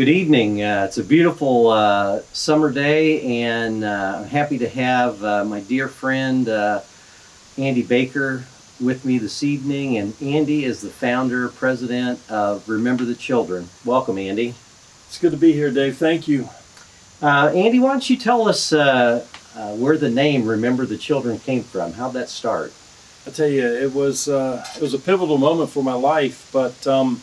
Good evening. Uh, it's a beautiful uh, summer day, and uh, I'm happy to have uh, my dear friend uh, Andy Baker with me this evening. And Andy is the founder, president of Remember the Children. Welcome, Andy. It's good to be here, Dave. Thank you. Uh, Andy, why don't you tell us uh, uh, where the name Remember the Children came from? How'd that start? I tell you, it was uh, it was a pivotal moment for my life. But um,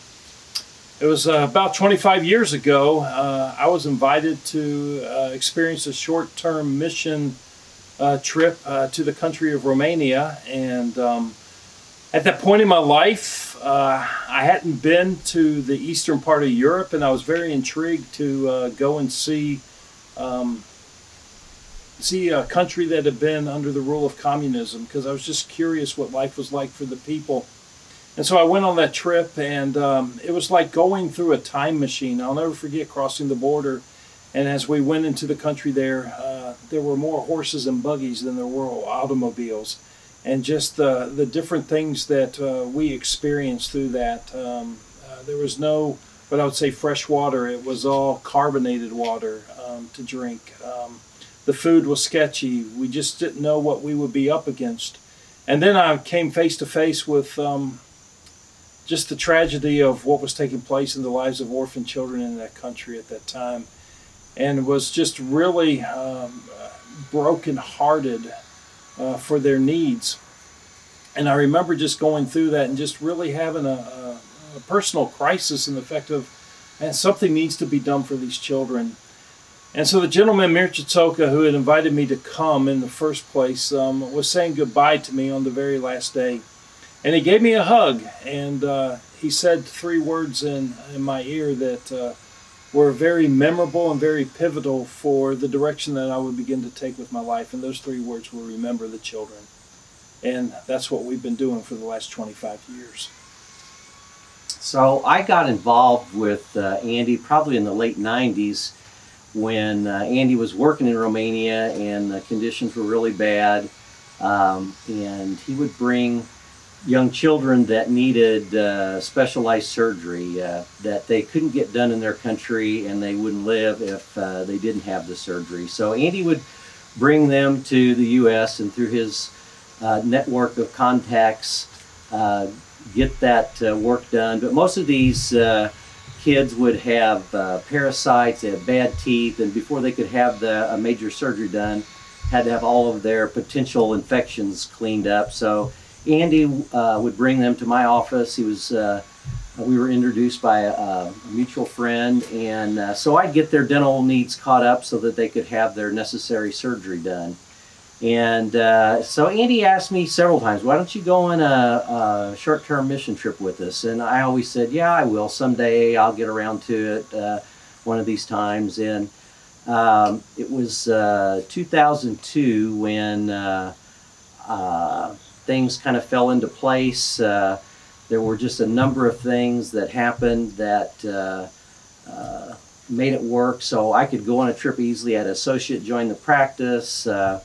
it was uh, about 25 years ago. Uh, I was invited to uh, experience a short-term mission uh, trip uh, to the country of Romania, and um, at that point in my life, uh, I hadn't been to the eastern part of Europe, and I was very intrigued to go and see. Um, see a country that had been under the rule of communism because I was just curious what life was like for the people and so I went on that trip, and um, it was like going through a time machine. I'll never forget crossing the border. And as we went into the country there, uh, there were more horses and buggies than there were automobiles. And just the, the different things that uh, we experienced through that. Um, uh, there was no, what I would say, fresh water. It was all carbonated water um, to drink. Um, the food was sketchy. We just didn't know what we would be up against. And then I came face to face with um, just the tragedy of what was taking place in the lives of orphan children in that country at that time, and was just really um, broken-hearted uh, for their needs. And I remember just going through that and just really having a, a, a personal crisis in the fact of, and something needs to be done for these children. And so the gentleman Mirchitsoka, who had invited me to come in the first place, um, was saying goodbye to me on the very last day and he gave me a hug and uh, he said three words in, in my ear that uh, were very memorable and very pivotal for the direction that I would begin to take with my life. And those three words were remember the children. And that's what we've been doing for the last 25 years. So I got involved with uh, Andy probably in the late 90s when uh, Andy was working in Romania and the conditions were really bad. Um, and he would bring young children that needed uh, specialized surgery uh, that they couldn't get done in their country and they wouldn't live if uh, they didn't have the surgery. So Andy would bring them to the U.S. and through his uh, network of contacts uh, get that uh, work done. But most of these kids would have parasites, they had bad teeth, and before they could have the, a major surgery done, had to have all of their potential infections cleaned up. So Andy uh, would bring them to my office. He was, uh, we were introduced by a, a mutual friend, and uh, so I'd get their dental needs caught up so that they could have their necessary surgery done. And uh, so Andy asked me several times, "Why don't you go on a, a, short-term mission trip with us?" And I always said, "Yeah, I will someday. I'll get around to it uh, one of these times." And um, it was uh, 2002 when things kind of fell into place. Uh, there were just a number of things that happened that uh, uh, made it work so I could go on a trip easily. I had an associate join the practice. Uh,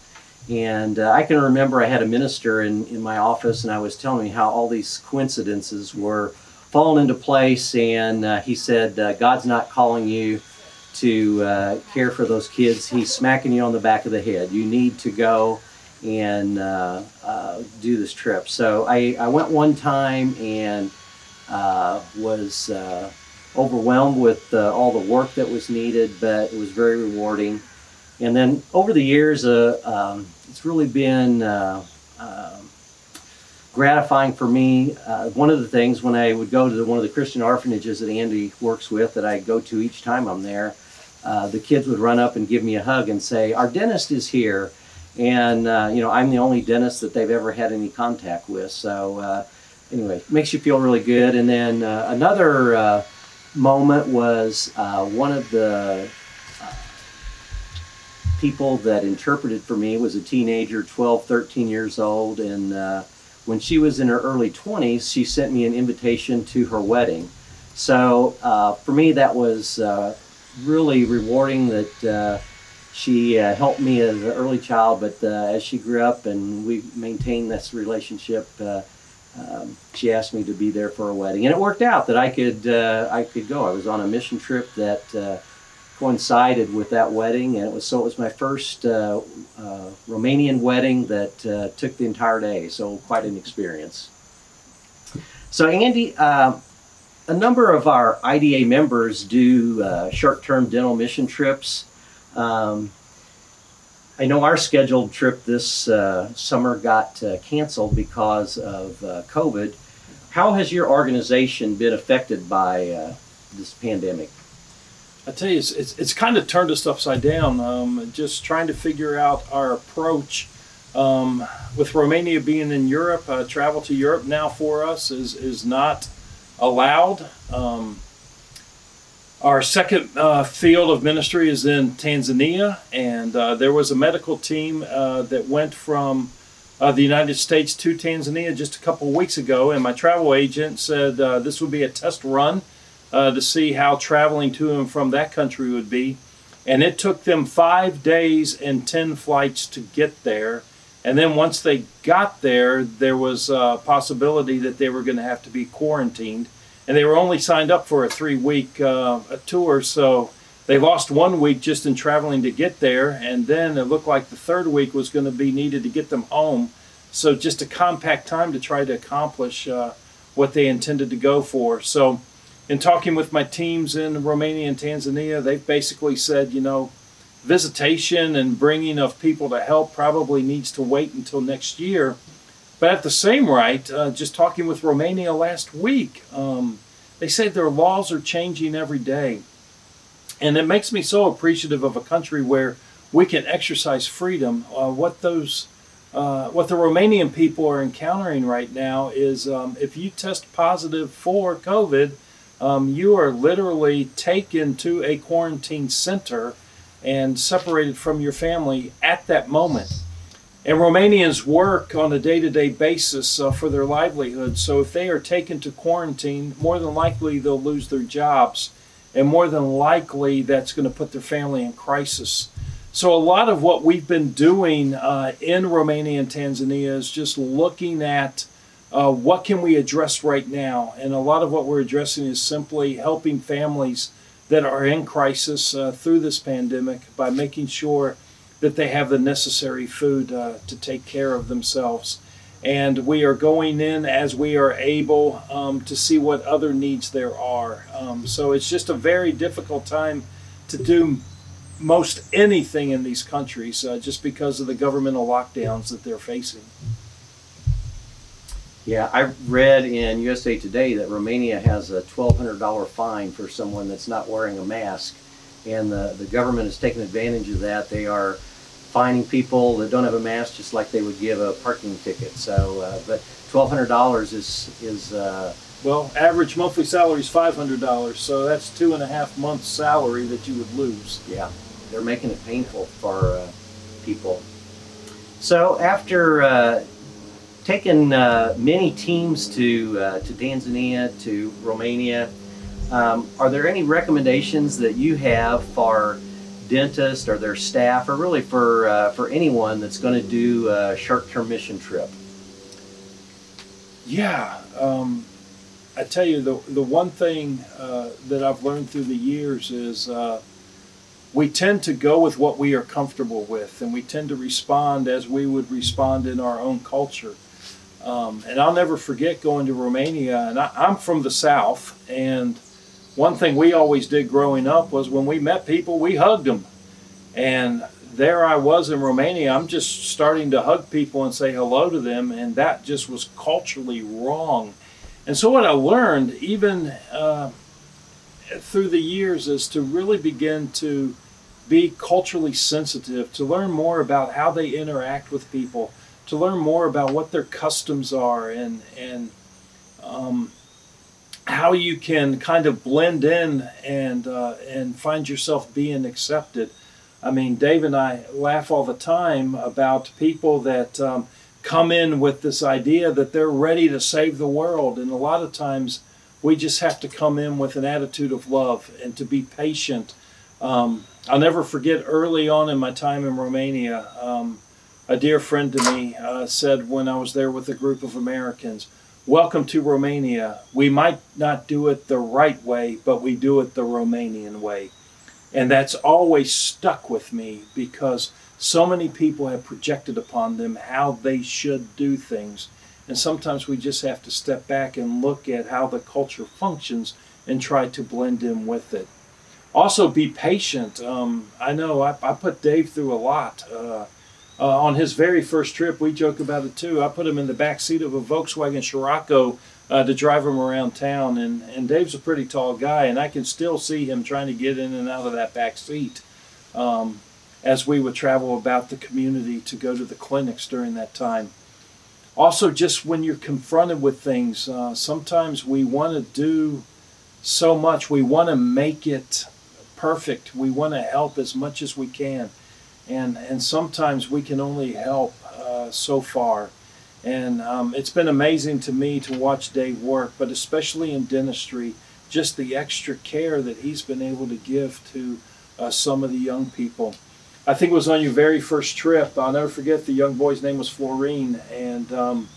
and uh, I can remember I had a minister in, in my office, and I was telling me how all these coincidences were falling into place. And uh, he said, God's not calling you to care for those kids, He's smacking you on the back of the head. You need to go and uh, uh, do this trip. So I, I went one time and uh, was uh, overwhelmed with uh, all the work that was needed, but it was very rewarding. And then over the years, uh, um, it's really been um, gratifying for me. one of the things when I would go to the, one of the Christian orphanages that Andy works with, that I go to each time I'm there, the kids would run up and give me a hug and say, "Our dentist is here." And uh, you know I'm the only dentist that they've ever had any contact with. So uh, anyway, makes you feel really good. And then uh, another uh, moment was uh, one of the uh, people that interpreted for me was a teenager, 12, 13 years old, and when she was in her early 20s, she sent me an invitation to her wedding. So for me, that was really rewarding that she uh, helped me as an early child, but uh, as she grew up and we maintained this relationship, uh, um, she asked me to be there for a wedding, and it worked out that I could uh, I could go. I was on a mission trip that uh, coincided with that wedding, and it was so it was my first uh, uh Romanian wedding that uh, took the entire day. So quite an experience. So Andy, uh, a number of our IDA members do short-term dental mission trips. Um, I know our scheduled trip this uh, summer got uh, canceled because of uh, COVID. How has your organization been affected by uh, this pandemic? I tell you, it's, it's, it's, kind of turned us upside down. Um, just trying to figure out our approach. Um, with Romania being in Europe, uh, travel to Europe now for us is, is not allowed. Um, our second uh, field of ministry is in Tanzania, and uh, there was a medical team uh, that went from uh, the United States to Tanzania just a couple of weeks ago. And my travel agent said uh, this would be a test run uh, to see how traveling to and from that country would be. And it took them five days and 10 flights to get there. And then once they got there, there was a possibility that they were going to have to be quarantined and they were only signed up for a three week uh, tour, so they lost one week just in traveling to get there, and then it looked like the third week was going to be needed to get them home. So just a compact time to try to accomplish uh, what they intended to go for. So, in talking with my teams in Romania and Tanzania, they've basically said, you know, visitation and bringing of people to help probably needs to wait until next year but at the same right, uh, just talking with Romania last week, um, they say their laws are changing every day. And it makes me so appreciative of a country where we can exercise freedom. Uh, what those uh, what the Romanian people are encountering right now is um, if you test positive for COVID, um, you are literally taken to a quarantine center and separated from your family at that moment. And Romanians work on a day to day basis uh, for their livelihood. So if they are taken to quarantine, more than likely they'll lose their jobs. And more than likely that's going to put their family in crisis. So a lot of what we've been doing uh, in Romania and Tanzania is just looking at uh, what can we address right now. And a lot of what we're addressing is simply helping families that are in crisis uh, through this pandemic by making sure that they have the necessary food uh, to take care of themselves. And we are going in as we are able um, to see what other needs there are. Um, so it's just a very difficult time to do most anything in these countries uh, just because of the governmental lockdowns that they're facing. Yeah, I read in USA Today that Romania has a $1,200 fine for someone that's not wearing a mask, and the, the government is taking advantage of that. They are fining people that don't have a mask just like they would give a parking ticket. So, uh, but twelve hundred dollars is is uh, well, average monthly salary is five hundred dollars, so that's two and a half months' salary that you would lose. Yeah, they're making it painful for uh, people. So after uh, taking uh, many teams to uh, to Tanzania to Romania, um, are there any recommendations that you have for dentist or their staff, or really for uh, for anyone that's going to do a short-term mission trip? Yeah, um, I tell you the the one thing uh, that I've learned through the years is uh, we tend to go with what we are comfortable with, and we tend to respond as we would respond in our own culture. Um, and I'll never forget going to Romania, and I, I'm from the South, and one thing we always did growing up was when we met people, we hugged them. And there I was in Romania. I'm just starting to hug people and say hello to them, and that just was culturally wrong. And so, what I learned, even uh, through the years, is to really begin to be culturally sensitive, to learn more about how they interact with people, to learn more about what their customs are, and and um, how you can kind of blend in and uh, and find yourself being accepted. I mean, Dave and I laugh all the time about people that um, come in with this idea that they're ready to save the world, and a lot of times we just have to come in with an attitude of love and to be patient. Um, I'll never forget early on in my time in Romania, um, a dear friend to me uh, said when I was there with a group of Americans, Welcome to Romania. We might not do it the right way, but we do it the Romanian way. And that's always stuck with me because so many people have projected upon them how they should do things. And sometimes we just have to step back and look at how the culture functions and try to blend in with it. Also, be patient. Um, I know I, I, put Dave through a lot. Uh, uh, on his very first trip, we joke about it too. I put him in the back seat of a Volkswagen Scirocco uh, to drive him around town, and, and Dave's a pretty tall guy, and I can still see him trying to get in and out of that back seat um, as we would travel about the community to go to the clinics during that time. Also, just when you're confronted with things, uh, sometimes we want to do so much. We want to make it perfect. We want to help as much as we can and and sometimes we can only help uh, so far. And um, it's been amazing to me to watch Dave work, but especially in dentistry, just the extra care that he's been able to give to uh, some of the young people. I think it was on your very first trip. I'll never forget the young boy's name was Florine, and um,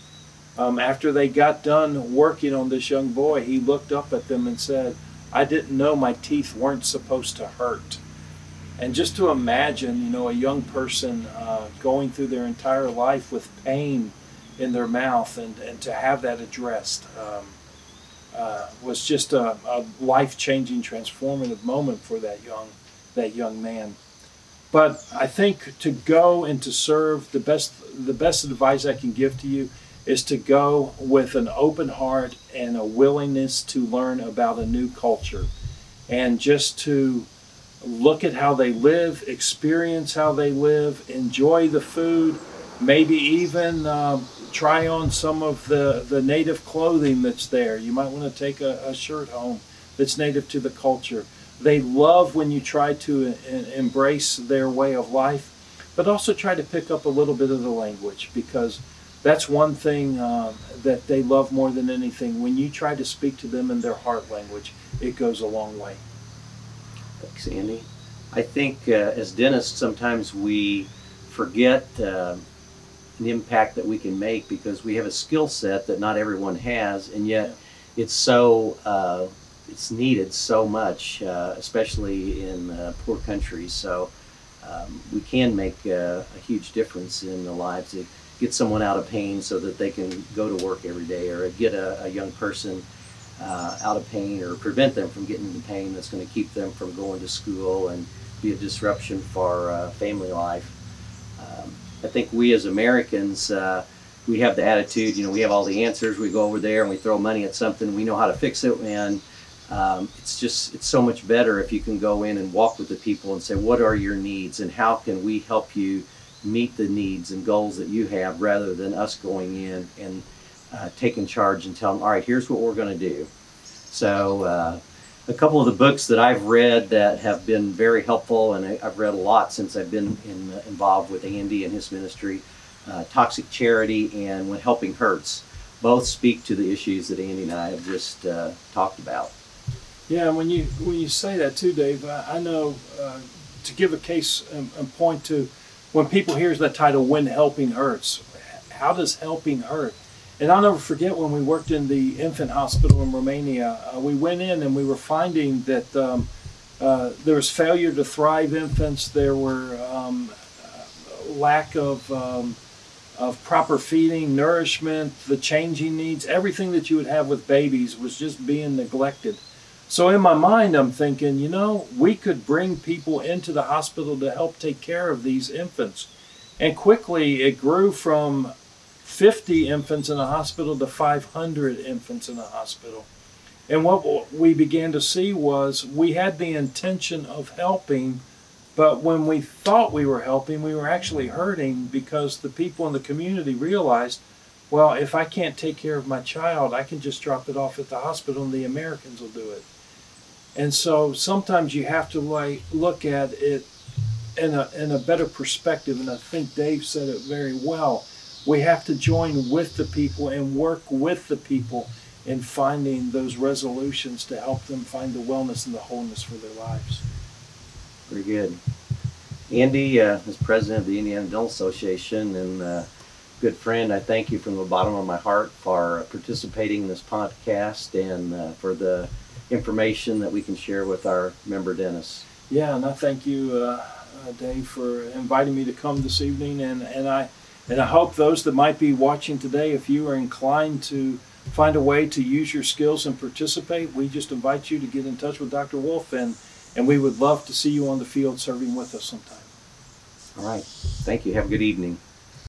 um, after they got done working on this young boy, he looked up at them and said, "I didn't know my teeth weren't supposed to hurt." And just to imagine, you know, a young person uh, going through their entire life with pain in their mouth and, and to have that addressed um, uh, was just a, a life-changing, transformative moment for that young that young man. But I think to go and to serve, the best the best advice I can give to you is to go with an open heart and a willingness to learn about a new culture, and just to look at how they live, experience how they live, enjoy the food, maybe even um, try on some of the, the native clothing that's there. You might want to take a, a shirt home that's native to the culture. They love when you try to embrace their way of life, but also try to pick up a little bit of the language because that's one thing um, that they love more than anything. When you try to speak to them in their heart language, it goes a long way. Thanks, Andy. I think uh, as dentists, sometimes we forget uh, the impact that we can make because we have a skill set that not everyone has, and yet it's so uh, it's needed so much, uh, especially in uh, poor countries. So um, we can make uh, a huge difference in the lives. To get someone out of pain so that they can go to work every day, or get a, a young person uh, out of pain or prevent them from getting into pain that's going to keep them from going to school and be a disruption for uh, family life. Um, I think we as Americans, uh, we have the attitude, you know, we have all the answers. We go over there and we throw money at something. We know how to fix it, and um, it's just it's so much better if you can go in and walk with the people and say, what are your needs, and how can we help you meet the needs and goals that you have, rather than us going in and uh, taking charge and telling, all right, here's what we're going to do. So, uh, a couple of the books that I've read that have been very helpful, and I, have read a lot since I've been in, uh, involved with Andy and his ministry, uh, Toxic Charity and When Helping Hurts, both speak to the issues that Andy and I have just uh, talked about. Yeah, when you when you say that too, Dave, I, I know to give a case and point to when people hear that title, "When Helping Hurts," how does helping hurt? And I'll never forget when we worked in the infant hospital in Romania. Uh, we went in and we were finding that um, uh, there was failure to thrive infants. There were um, lack of um, of proper feeding, nourishment, the changing needs, everything that you would have with babies was just being neglected. So in my mind, I'm thinking, you know, we could bring people into the hospital to help take care of these infants. And quickly, it grew from 50 infants in a hospital to 500 infants in a hospital. And what we began to see was we had the intention of helping, but when we thought we were helping, we were actually hurting because the people in the community realized, well, if I can't take care of my child, I can just drop it off at the hospital and the Americans will do it. And so sometimes you have to like look at it in a in a better perspective, and I think Dave said it very well we have to join with the people and work with the people in finding those resolutions to help them find the wellness and the wholeness for their lives. Very good. Andy uh, is president of the Indiana Dental Association and uh, good good friend, I thank you from the bottom of my heart for participating in this podcast and uh, for the information that we can share with our member dentists. Yeah, and I thank you, uh, uh, Dave, for inviting me to come this evening, and, and I and I hope those that might be watching today, if you are inclined to find a way to use your skills and participate, we just invite you to get in touch with Dr. Wolf, and and we would love to see you on the field serving with us sometime. All right. Thank you. Have a good evening.